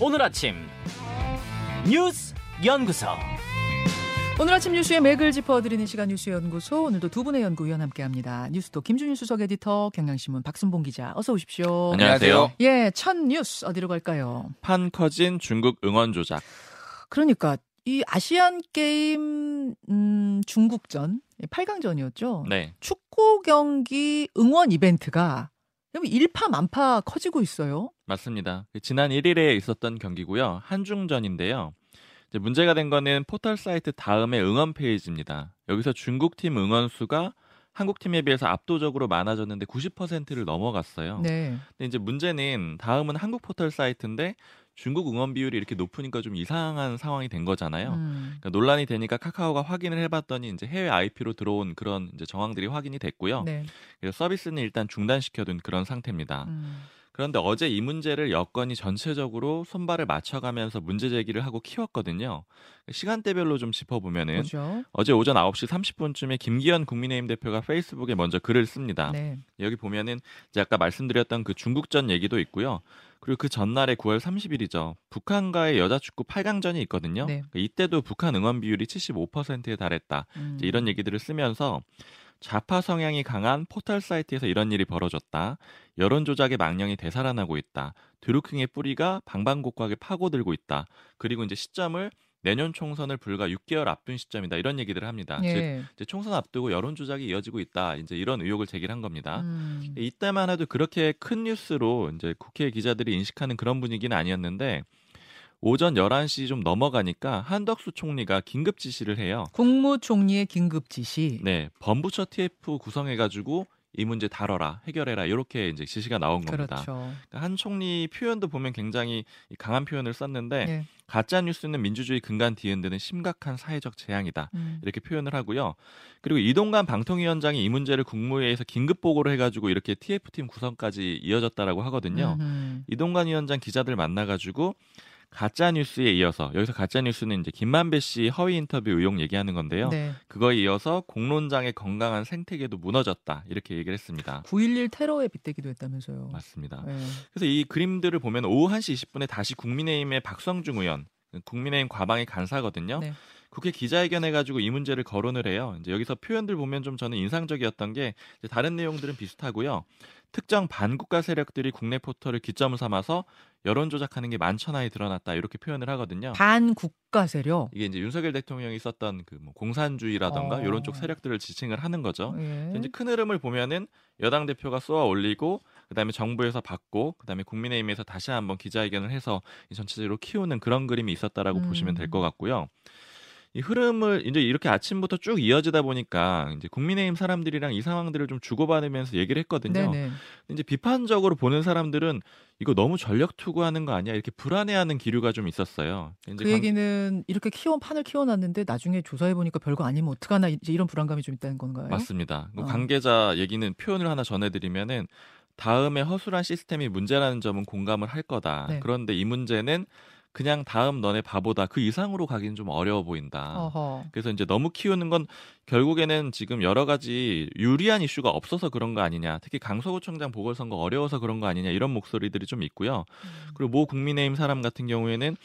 오늘 아침 뉴스 연구소. 오늘 아침 뉴스의 맥을 짚어드리는 시간 뉴스 연구소 오늘도 두 분의 연구위원 함께합니다. 뉴스톱 김준일 수석 에디터, 경향신문 박순봉 기자, 어서 오십시오. 안녕하세요. 예, 첫 뉴스 어디로 갈까요? 판 커진 중국 응원 조작. 그러니까 이 아시안 게임 음, 중국전 8강전이었죠. 네. 축구 경기 응원 이벤트가 일파만파 커지고 있어요. 맞습니다. 그 지난 1일에 있었던 경기고요. 한중전인데요. 이제 문제가 된 거는 포털 사이트 다음의 응원 페이지입니다. 여기서 중국 팀 응원 수가 한국 팀에 비해서 압도적으로 많아졌는데 90%를 넘어갔어요. 네. 근데 이제 문제는 다음은 한국 포털 사이트인데 중국 응원 비율이 이렇게 높으니까 좀 이상한 상황이 된 거잖아요. 음. 그러니까 논란이 되니까 카카오가 확인을 해봤더니 이제 해외 IP로 들어온 그런 이제 정황들이 확인이 됐고요. 네. 그래서 서비스는 일단 중단시켜둔 그런 상태입니다. 음. 그런데 어제 이 문제를 여건이 전체적으로 손발을 맞춰가면서 문제 제기를 하고 키웠거든요. 시간대별로 좀 짚어보면은 그죠? 어제 오전 9시 30분쯤에 김기현 국민의힘 대표가 페이스북에 먼저 글을 씁니다. 네. 여기 보면은 이제 아까 말씀드렸던 그 중국전 얘기도 있고요. 그리고 그 전날에 9월 30일이죠. 북한과의 여자 축구 8강전이 있거든요. 네. 이때도 북한 응원 비율이 75%에 달했다. 음. 이런 얘기들을 쓰면서 좌파 성향이 강한 포털 사이트에서 이런 일이 벌어졌다. 여론 조작의 망령이 되살아나고 있다. 드루킹의 뿌리가 방방곡곡하게 파고들고 있다. 그리고 이제 시점을 내년 총선을 불과 6개월 앞둔 시점이다. 이런 얘기들을 합니다. 즉 예. 이제 총선 앞두고 여론 조작이 이어지고 있다. 이제 이런 의혹을 제기를 한 겁니다. 음. 이때만 해도 그렇게 큰 뉴스로 이제 국회 기자들이 인식하는 그런 분위기는 아니었는데 오전 11시 좀 넘어가니까 한덕수 총리가 긴급 지시를 해요. 국무총리의 긴급 지시. 네, 범부처 TF 구성해 가지고 이 문제 다뤄라, 해결해라 이렇게 이제 지시가 나온 겁니다. 그렇죠. 그러니까 한 총리 표현도 보면 굉장히 강한 표현을 썼는데 네. 가짜 뉴스는 민주주의 근간 뒤흔드는 심각한 사회적 재앙이다. 음. 이렇게 표현을 하고요. 그리고 이동관 방통위원장이 이 문제를 국무회의에서 긴급 보고를 해가지고 이렇게 TF팀 구성까지 이어졌다라고 하거든요. 음흠. 이동관 위원장 기자들 만나가지고 가짜 뉴스에 이어서 여기서 가짜 뉴스는 이제 김만배 씨 허위 인터뷰 의혹 얘기하는 건데요. 네. 그거에 이어서 공론장의 건강한 생태계도 무너졌다 이렇게 얘기를 했습니다. 9.11 테러에 빗대기도 했다면서요. 맞습니다. 네. 그래서 이 그림들을 보면 오후 1시 20분에 다시 국민의힘의 박성중 의원, 국민의힘 과방의 간사거든요. 네. 국회 기자회견 해 가지고 이 문제를 거론을 해요. 이제 여기서 표현들 보면 좀 저는 인상적이었던 게 이제 다른 내용들은 비슷하고요. 특정 반국가 세력들이 국내 포털을 기점 삼아서 여론 조작하는 게 만천하에 드러났다 이렇게 표현을 하거든요. 반국가 세력. 이게 이제 윤석열 대통령이 썼던 그 뭐 공산주의라던가 어. 이런 쪽 세력들을 지칭을 하는 거죠. 예. 이제 큰 흐름을 보면은 여당 대표가 쏘아 올리고 그다음에 정부에서 받고 그다음에 국민의힘에서 다시 한번 기자회견을 해서 이 전체적으로 키우는 그런 그림이 있었다라고 음. 보시면 될 것 같고요. 이 흐름을 이제 이렇게 아침부터 쭉 이어지다 보니까 이제 국민의힘 사람들이랑 이 상황들을 좀 주고받으면서 얘기를 했거든요. 네네. 이제 비판적으로 보는 사람들은 이거 너무 전력 투구하는 거 아니야 이렇게 불안해하는 기류가 좀 있었어요. 그 관- 얘기는 이렇게 키워 판을 키워놨는데 나중에 조사해 보니까 별거 아니면 어떡하나 이제 이런 불안감이 좀 있다는 건가요? 맞습니다. 그 어. 관계자 얘기는 표현을 하나 전해드리면은 다음에 허술한 시스템이 문제라는 점은 공감을 할 거다. 네. 그런데 이 문제는 그냥 다음 너네 바보다 그 이상으로 가긴 좀 어려워 보인다. 어허. 그래서 이제 너무 키우는 건 결국에는 지금 여러 가지 유리한 이슈가 없어서 그런 거 아니냐. 특히 강서구청장 보궐선거 어려워서 그런 거 아니냐 이런 목소리들이 좀 있고요. 음. 그리고 모 국민의힘 사람 같은 경우에는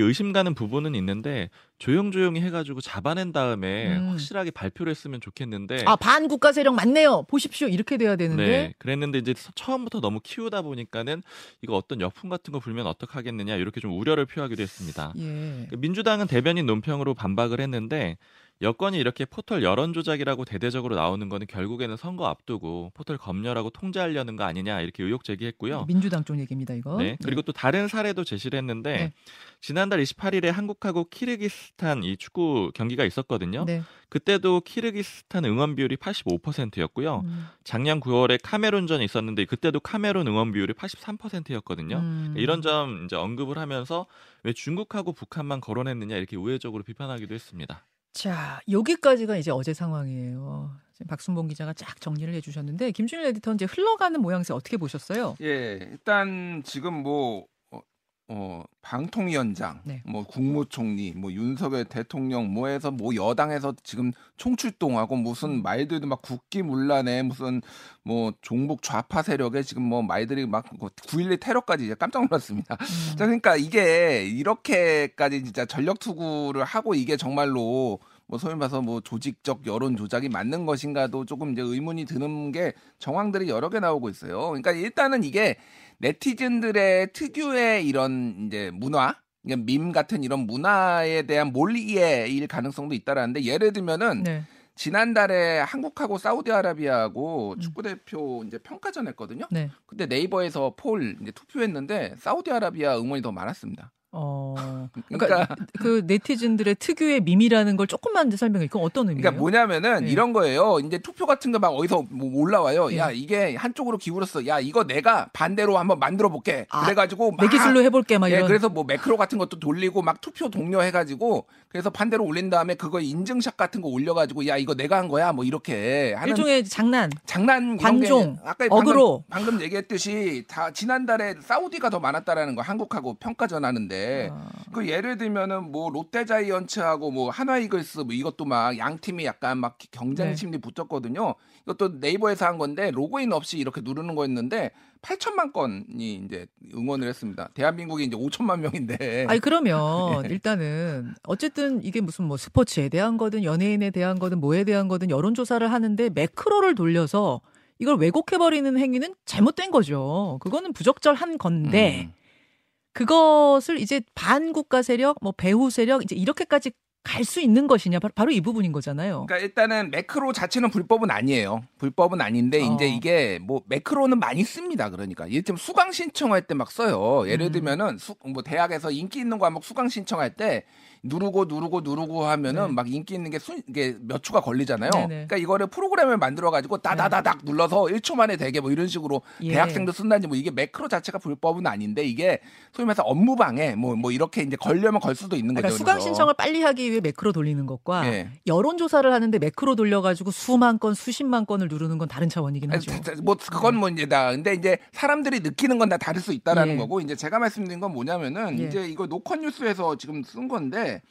의심 가는 부분은 있는데 조용조용히 해가지고 잡아낸 다음에 음. 확실하게 발표를 했으면 좋겠는데 아 반국가 세력 맞네요. 보십시오. 이렇게 돼야 되는데. 네, 그랬는데 이제 처음부터 너무 키우다 보니까는 이거 어떤 역풍 같은 거 불면 어떡하겠느냐 이렇게 좀 우려를 표하기도 했습니다. 예. 민주당은 대변인 논평으로 반박을 했는데 여건이 이렇게 포털 여론 조작이라고 대대적으로 나오는 거는 결국에는 선거 앞두고 포털 검열하고 통제하려는 거 아니냐 이렇게 의혹 제기했고요. 민주당 쪽 얘기입니다 이거. 네. 그리고 또 다른 사례도 제시를 했는데 네. 지난달 28일에 한국하고 키르기스탄 이 축구 경기가 있었거든요. 네. 그때도 키르기스탄 응원 비율이 85%였고요. 음. 작년 9월에 카메룬전이 있었는데 그때도 카메룬 응원 비율이 83%였거든요. 음. 이런 점 이제 언급을 하면서 왜 중국하고 북한만 거론했느냐 이렇게 우회적으로 비판하기도 했습니다. 자 여기까지가 이제 어제 상황이에요. 박순봉 기자가 쫙 정리를 해주셨는데 김준일 에디터 이제 흘러가는 모양새 어떻게 보셨어요? 예, 일단 지금 뭐 어, 어, 방통위원장, 네. 뭐 국무총리, 뭐 윤석열 대통령 뭐해서 뭐 여당에서 지금 총출동하고 무슨 말들도 막 국기문란에 무슨 뭐 종북 좌파 세력에 지금 뭐 말들이 막 9.11 테러까지 이제 깜짝 놀랐습니다. 음. 자, 그러니까 이게 이렇게까지 진짜 전력 투구를 하고 이게 정말로 뭐 소위 말해서 뭐 조직적 여론 조작이 맞는 것인가도 조금 이제 의문이 드는 게 정황들이 여러 개 나오고 있어요. 그러니까 일단은 이게 네티즌들의 특유의 이런 이제 문화, 밈 같은 이런 문화에 대한 몰리의 가능성도 있다라는데 예를 들면은 네. 지난달에 한국하고 사우디아라비아하고 음. 축구 대표 이제 평가전 했거든요. 네. 근데 네이버에서 폴 이제 투표했는데 사우디아라비아 응원이 더 많았습니다. 어. 그러니까 그러니까 그 네티즌들의 특유의 밈이라는 걸 조금만 설명해. 그건 어떤 의미예요? 그러니까 뭐냐면은 네. 이런 거예요. 이제 투표 같은 거 막 어디서 뭐 올라와요. 네. 야 이게 한쪽으로 기울었어. 야 이거 내가 반대로 한번 만들어 볼게. 아, 그래가지고 막내 기술로 해볼게 막 예, 이런. 그래서 뭐 매크로 같은 것도 돌리고 막 투표 독려해가지고 그래서 반대로 올린 다음에 그거 인증샷 같은 거 올려가지고 야 이거 내가 한 거야 뭐 이렇게 하는 일종의 장난. 장난 관종, 게 아까 어그로. 방금, 방금 얘기했듯이 다 지난달에 사우디가 더 많았다라는 거 한국하고 평가 전 하는데 아. 그 예를 들면은 뭐 롯데자이언츠하고 뭐 한화이글스 뭐 이것도 막 양 팀이 약간 막 경쟁 네. 심리 붙었거든요. 이것도 네이버에서 한 건데 로그인 없이 이렇게 누르는 거였는데 8천만 건이 이제 응원을 했습니다. 대한민국이 이제 5천만 명인데. 아니 그러면 일단은 어쨌든 이게 무슨 뭐 스포츠에 대한 거든 연예인에 대한 거든 뭐에 대한 거든 여론 조사를 하는데 매크로를 돌려서 이걸 왜곡해 버리는 행위는 잘못된 거죠. 그거는 부적절한 건데 음. 그것을 이제 반국가 세력, 뭐 배후 세력 이제 이렇게까지 갈 수 있는 것이냐 바로, 이 부분인 거잖아요. 그러니까 일단은 매크로 자체는 불법은 아니에요. 불법은 아닌데 어. 이제 이게 뭐 매크로는 많이 씁니다. 그러니까 예를 들면 수강 신청할 때 막 써요. 예를 음. 들면은 수, 뭐 대학에서 인기 있는 과목 수강 신청할 때 누르고 누르고 누르고 하면은 네. 막 인기 있는 게 순, 이게 몇 초가 걸리잖아요. 네네. 그러니까 이거를 프로그램을 만들어 가지고 다다다닥 눌러서 1초 만에 되게 뭐 이런 식으로 예. 대학생도 쓴다든지 뭐 이게 매크로 자체가 불법은 아닌데 이게 소위 말해서 업무 방해 뭐뭐 이렇게 이제 걸려면 걸 수도 있는 그러니까 거죠. 수강. 신청을 빨리 하기 위해 매크로 돌리는 것과 예. 여론 조사를 하는데 매크로 돌려 가지고 수만 건, 수십만 건을 누르는 건 다른 차원이긴 하죠. 뭐 그건 뭐 이제 다 근데 이제 사람들이 느끼는 건 다 다를 수 있다라는 예. 거고 이제 제가 말씀드린 건 뭐냐면은 예. 이제 이거 노컷 뉴스에서 지금 쓴 건데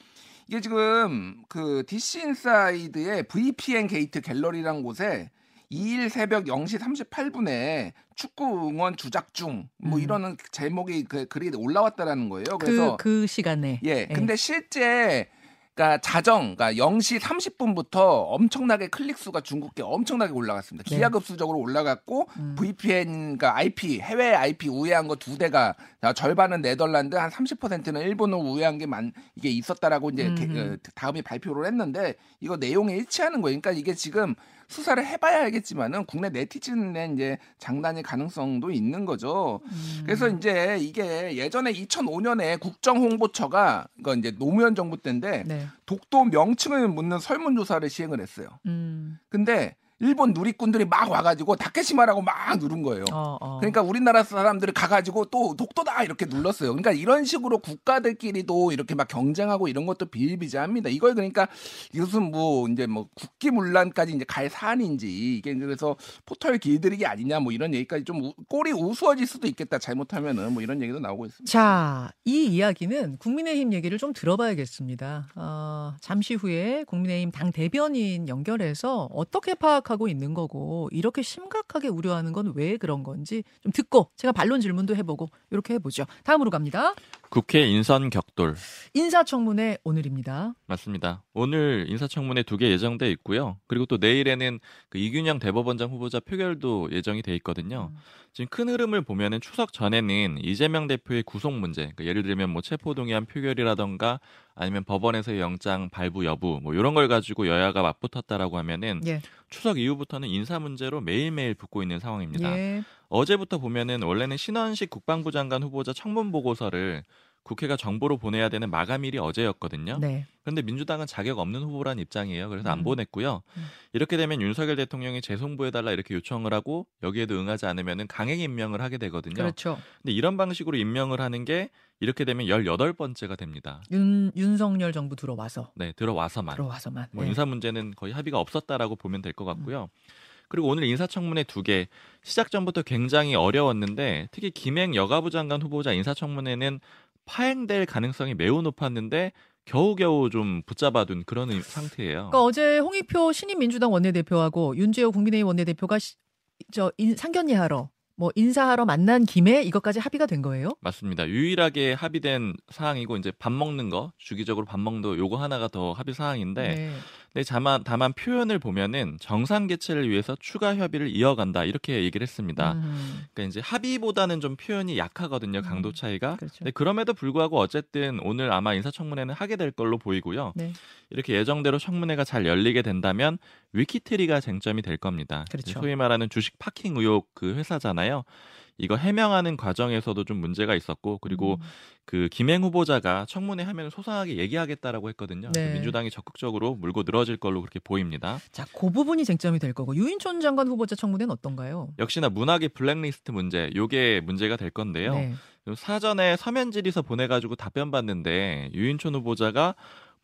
이게 지금 그 DC 인사이드의 VPN 게이트 갤러리라는 곳에 2일 새벽 0시 38분에 축구 응원 주작 중뭐 음. 이러는 제목이 그 글이 올라왔다라는 거예요. 그래서 그, 그 시간에. 예. 근데 실제 그러니까 자정, 그러니까 0시 30분부터 엄청나게 클릭 수가 중국계 엄청나게 올라갔습니다. 네. 기하급수적으로 올라갔고 음. VPN, 그러니까 IP 해외 IP 우회한 거 두 대가 절반은 네덜란드, 한 30%는 일본을 우회한 게만 이게 있었다라고 이제 게- 음흠. 어, 다음에 발표를 했는데 이거 내용에 일치하는 거예요. 그러니까 이게 지금 수사를 해봐야 알겠지만은 국내 네티즌의 이제 장난의 가능성도 있는 거죠. 음. 그래서 이제 이게 예전에 2005년에 국정홍보처가 이거 이제 노무현 정부 때인데 네. 독도 명칭을 묻는 설문조사를 시행을 했어요. 음. 근데 일본 누리꾼들이 막 와가지고 다케시마라고 막 누른 거예요. 어, 어. 그러니까 우리나라 사람들이 가가지고 또 독도다 이렇게 눌렀어요. 그러니까 이런 식으로 국가들끼리도 이렇게 막 경쟁하고 이런 것도 비일비재합니다. 이걸 그러니까 이것은 뭐 이제 뭐 국기문란까지 이제 갈 사안인지 이게 그래서 포털 길들이기 아니냐 뭐 이런 얘기까지 좀 우- 꼴이 우스워질 수도 있겠다 잘못하면은 뭐 이런 얘기도 나오고 있습니다. 자, 이 이야기는 국민의힘 얘기를 좀 들어봐야겠습니다. 어, 잠시 후에 국민의힘 당 대변인 연결해서 어떻게 파악 하고 있는 거고 이렇게 심각하게 우려하는 건 왜 그런 건지 좀 듣고 제가 반론 질문도 해보고 이렇게 해보죠. 다음으로 갑니다. 국회 인선 격돌 인사청문회 오늘입니다. 맞습니다. 오늘 인사청문회 두 개 예정돼 있고요. 그리고 또 내일에는 그 이균영 대법원장 후보자 표결도 예정이 돼 있거든요. 음. 지금 큰 흐름을 보면은 추석 전에는 이재명 대표의 구속 문제, 그러니까 예를 들면 뭐 체포동의안 표결이라던가 아니면 법원에서의 영장 발부 여부 뭐 이런 걸 가지고 여야가 맞붙었다라고 하면은 예. 추석 이후부터는 인사 문제로 매일매일 붙고 있는 상황입니다. 예. 어제부터 보면은 원래는 신원식 국방부 장관 후보자 청문 보고서를 국회가 정보로 보내야 되는 마감일이 어제였거든요. 네. 그런데 민주당은 자격 없는 후보란 입장이에요. 그래서 안 음. 보냈고요. 음. 이렇게 되면 윤석열 대통령이 재송부해달라 이렇게 요청을 하고 여기에도 응하지 않으면은 강행 임명을 하게 되거든요. 그렇죠. 근데 이런 방식으로 임명을 하는 게 이렇게 되면 18번째가 됩니다. 윤 윤석열 정부 들어와서 네, 들어와서만. 들어와서만. 뭐 네. 인사 문제는 거의 합의가 없었다라고 보면 될 것 같고요. 그리고 오늘 인사청문회 두 개 시작 전부터 굉장히 어려웠는데 특히 김행 여가부 장관 후보자 인사청문회는 파행될 가능성이 매우 높았는데 겨우겨우 좀 붙잡아둔 그런 의- 상태예요. 그러니까 어제 홍익표 신임 민주당 원내대표하고 윤재호 국민의힘 원내대표가 시- 저 인, 상견례하러 뭐 인사하러 만난 김에 이것까지 합의가 된 거예요? 맞습니다. 유일하게 합의된 사항이고 이제 밥 먹는 거 주기적으로 밥 먹는 거 요거 하나가 더 합의 사항인데 네. 근데 다만, 다만 표현을 보면은 정상 개최를 위해서 추가 협의를 이어간다 이렇게 얘기를 했습니다. 음, 그러니까 이제 합의보다는 좀 표현이 약하거든요. 강도 음, 차이가. 그렇죠. 네, 그럼에도 불구하고 어쨌든 오늘 아마 인사청문회는 하게 될 걸로 보이고요. 네. 이렇게 예정대로 청문회가 잘 열리게 된다면 위키트리가 쟁점이 될 겁니다. 그렇죠. 소위 말하는 주식 파킹 의혹 그 회사잖아요. 이거 해명하는 과정에서도 좀 문제가 있었고 그리고 음, 그 김행 후보자가 청문회 하면 소상하게 얘기하겠다라고 했거든요. 네. 민주당이 적극적으로 물고 늘어질 걸로 그렇게 보입니다. 자, 그 부분이 쟁점이 될 거고 유인촌 장관 후보자 청문회는 어떤가요? 역시나 문학의 블랙리스트 문제, 요게 문제가 될 건데요. 네. 사전에 서면 질의서 보내가지고 답변 받는데 유인촌 후보자가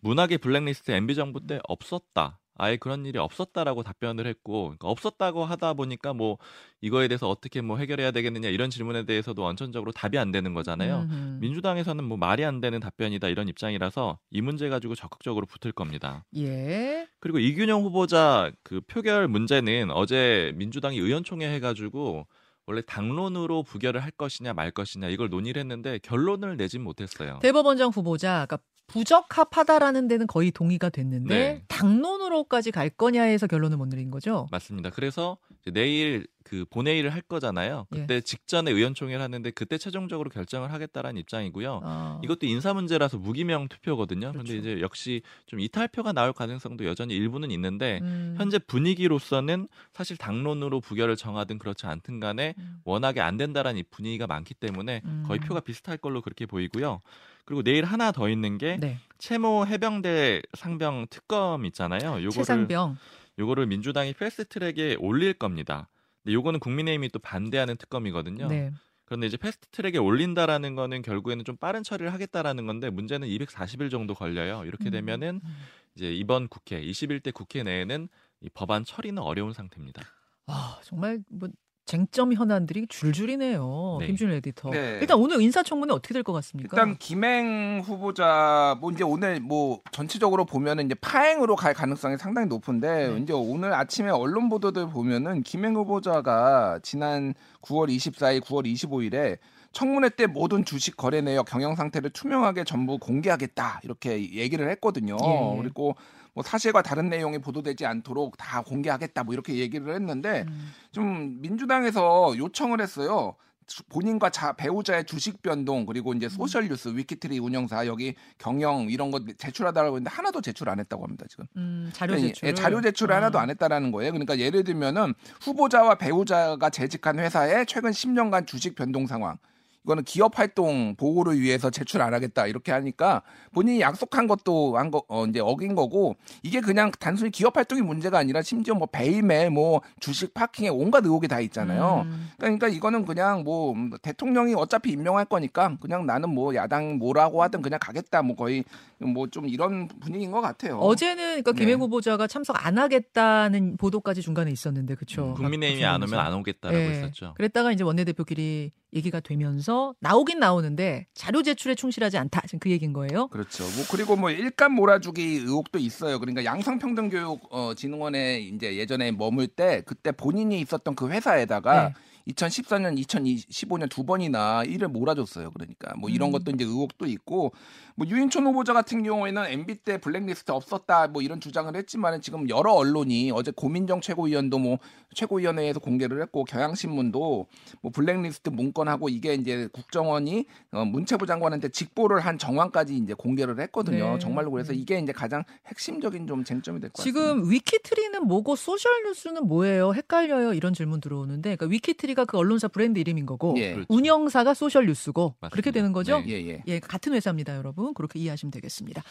문학의 블랙리스트 MB 정부 때 없었다. 아예 그런 일이 없었다라고 답변을 했고 그러니까 없었다고 하다 보니까 뭐 이거에 대해서 어떻게 뭐 해결해야 되겠느냐 이런 질문에 대해서도 원천적으로 답이 안 되는 거잖아요. 음흠. 민주당에서는 뭐 말이 안 되는 답변이다 이런 입장이라서 이 문제 가지고 적극적으로 붙을 겁니다. 예. 그리고 이균영 후보자 그 표결 문제는 어제 민주당이 의원총회 해가지고 원래 당론으로 부결을 할 것이냐 말 것이냐 이걸 논의를 했는데 결론을 내진 못했어요. 대법원장 후보자 그러니까 부적합하다라는 데는 거의 동의가 됐는데 네. 당론으로까지 갈 거냐에서 결론을 못 내린 거죠. 맞습니다. 그래서 내일 그 본회의를 할 거잖아요. 예. 그때 직전에 의원총회를 하는데 그때 최종적으로 결정을 하겠다라는 입장이고요. 아, 이것도 인사 문제라서 무기명 투표거든요. 그렇죠. 그런데 이제 역시 좀 이탈표가 나올 가능성도 여전히 일부는 있는데 음, 현재 분위기로서는 사실 당론으로 부결을 정하든 그렇지 않든 간에 음. 워낙에 안 된다라는 이 분위기가 많기 때문에 음. 거의 표가 비슷할 걸로 그렇게 보이고요. 그리고 내일 하나 더 있는 게 네. 채모 해병대 상병 특검 있잖아요. 요거를 최상병. 요거를 민주당이 패스트 트랙에 올릴 겁니다. 근데 요거는 국민의힘이 또 반대하는 특검이거든요. 네. 그런데 이제 패스트 트랙에 올린다라는 거는 결국에는 좀 빠른 처리를 하겠다라는 건데 문제는 240일 정도 걸려요. 이렇게 음, 되면은 음. 이제 이번 국회 21대 국회 내에는 이 법안 처리는 어려운 상태입니다. 아, 정말 뭐 쟁점 현안들이 줄줄이네요. 네. 김준일 에디터. 네. 일단 오늘 인사청문회 어떻게 될 것 같습니까? 일단 김행 후보자 뭐 이제 오늘 뭐 전체적으로 보면은 이제 파행으로 갈 가능성이 상당히 높은데 네. 이제 오늘 아침에 언론 보도들 보면은 김행 후보자가 지난 9월 24일, 9월 25일에 청문회 때 모든 주식 거래 내역 경영 상태를 투명하게 전부 공개하겠다 이렇게 얘기를 했거든요. 예. 그리고 뭐 사실과 다른 내용이 보도되지 않도록 다 공개하겠다 뭐 이렇게 얘기를 했는데 음, 좀 민주당에서 요청을 했어요. 주- 본인과 자, 배우자의 주식 변동 그리고 이제 소셜 뉴스 위키트리 운영사 여기 경영 이런 거 제출하라라고 했는데 하나도 제출 안 했다고 합니다 지금. 음, 자료 예, 제출. 예, 자료 제출을 하나도 안 했다라는 거예요. 그러니까 예를 들면은 후보자와 배우자가 재직한 회사의 최근 10년간 주식 변동 상황. 이거는 기업 활동 보호를 위해서 제출 안 하겠다. 이렇게 하니까 본인이 약속한 것도 한 거 어, 이제 어긴 거고 이게 그냥 단순히 기업 활동이 문제가 아니라 심지어 뭐 배임에 뭐 주식 파킹에 온갖 의혹이 다 있잖아요. 음, 그러니까 이거는 그냥 뭐 음, 대통령이 어차피 임명할 거니까 그냥 나는 뭐 야당 뭐라고 하든 그냥 가겠다. 뭐 거의 뭐 좀 이런 분위기인 것 같아요. 어제는 그러니까 김행 네. 후보자가 참석 안 하겠다는 보도까지 중간에 있었는데 그렇죠. 국민의힘이 안 오면 안 오겠다라고 예. 했었죠. 그랬다가 이제 원내대표끼리 얘기가 되면서 나오긴 나오는데 자료 제출에 충실하지 않다. 지금 그 얘기인 거예요. 그렇죠. 뭐 그리고 뭐 일감 몰아주기 의혹도 있어요. 그러니까 양성평등교육 어, 진흥원에 이제 예전에 머물 때 그때 본인이 있었던 그 회사에다가 네. 2014년, 2015년 두 번이나 일을 몰아줬어요. 그러니까 뭐 이런 음. 것도 이제 의혹도 있고 뭐 유인촌 후보자 같은 경우에는 MB 때 블랙리스트 없었다 뭐 이런 주장을 했지만 지금 여러 언론이 어제 고민정 최고위원도 뭐 최고위원회에서 공개를 했고 경향신문도 뭐 블랙리스트 문건하고 이게 이제 국정원이 어, 문체부 장관한테 직보를 한 정황까지 이제 공개를 했거든요. 네. 정말로 그래서 네. 이게 이제 가장 핵심적인 좀 쟁점이 될 것 같습니다. 지금 위키트리는 뭐고 소셜 뉴스는 뭐예요? 헷갈려요. 이런 질문 들어오는데 그러니까 위키트리가 그 언론사 브랜드 이름인 거고 예. 그렇죠. 운영사가 소셜 뉴스고 맞습니다. 그렇게 되는 거죠? 네. 예, 예. 예, 같은 회사입니다, 여러분. 그렇게 이해하시면 되겠습니다.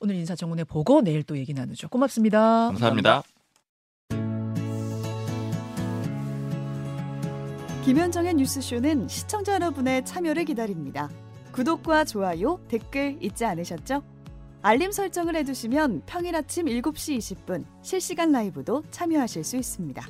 오늘 인사청문회 보고 내일 또 얘기 나누죠. 고맙습니다. 감사합니다. 김현정의 뉴스쇼는 시청자 여러분의 참여를 기다립니다. 구독과 좋아요, 댓글 잊지 않으셨죠? 알림 설정을 해두시면 평일 아침 7시 20분 실시간 라이브도 참여하실 수 있습니다.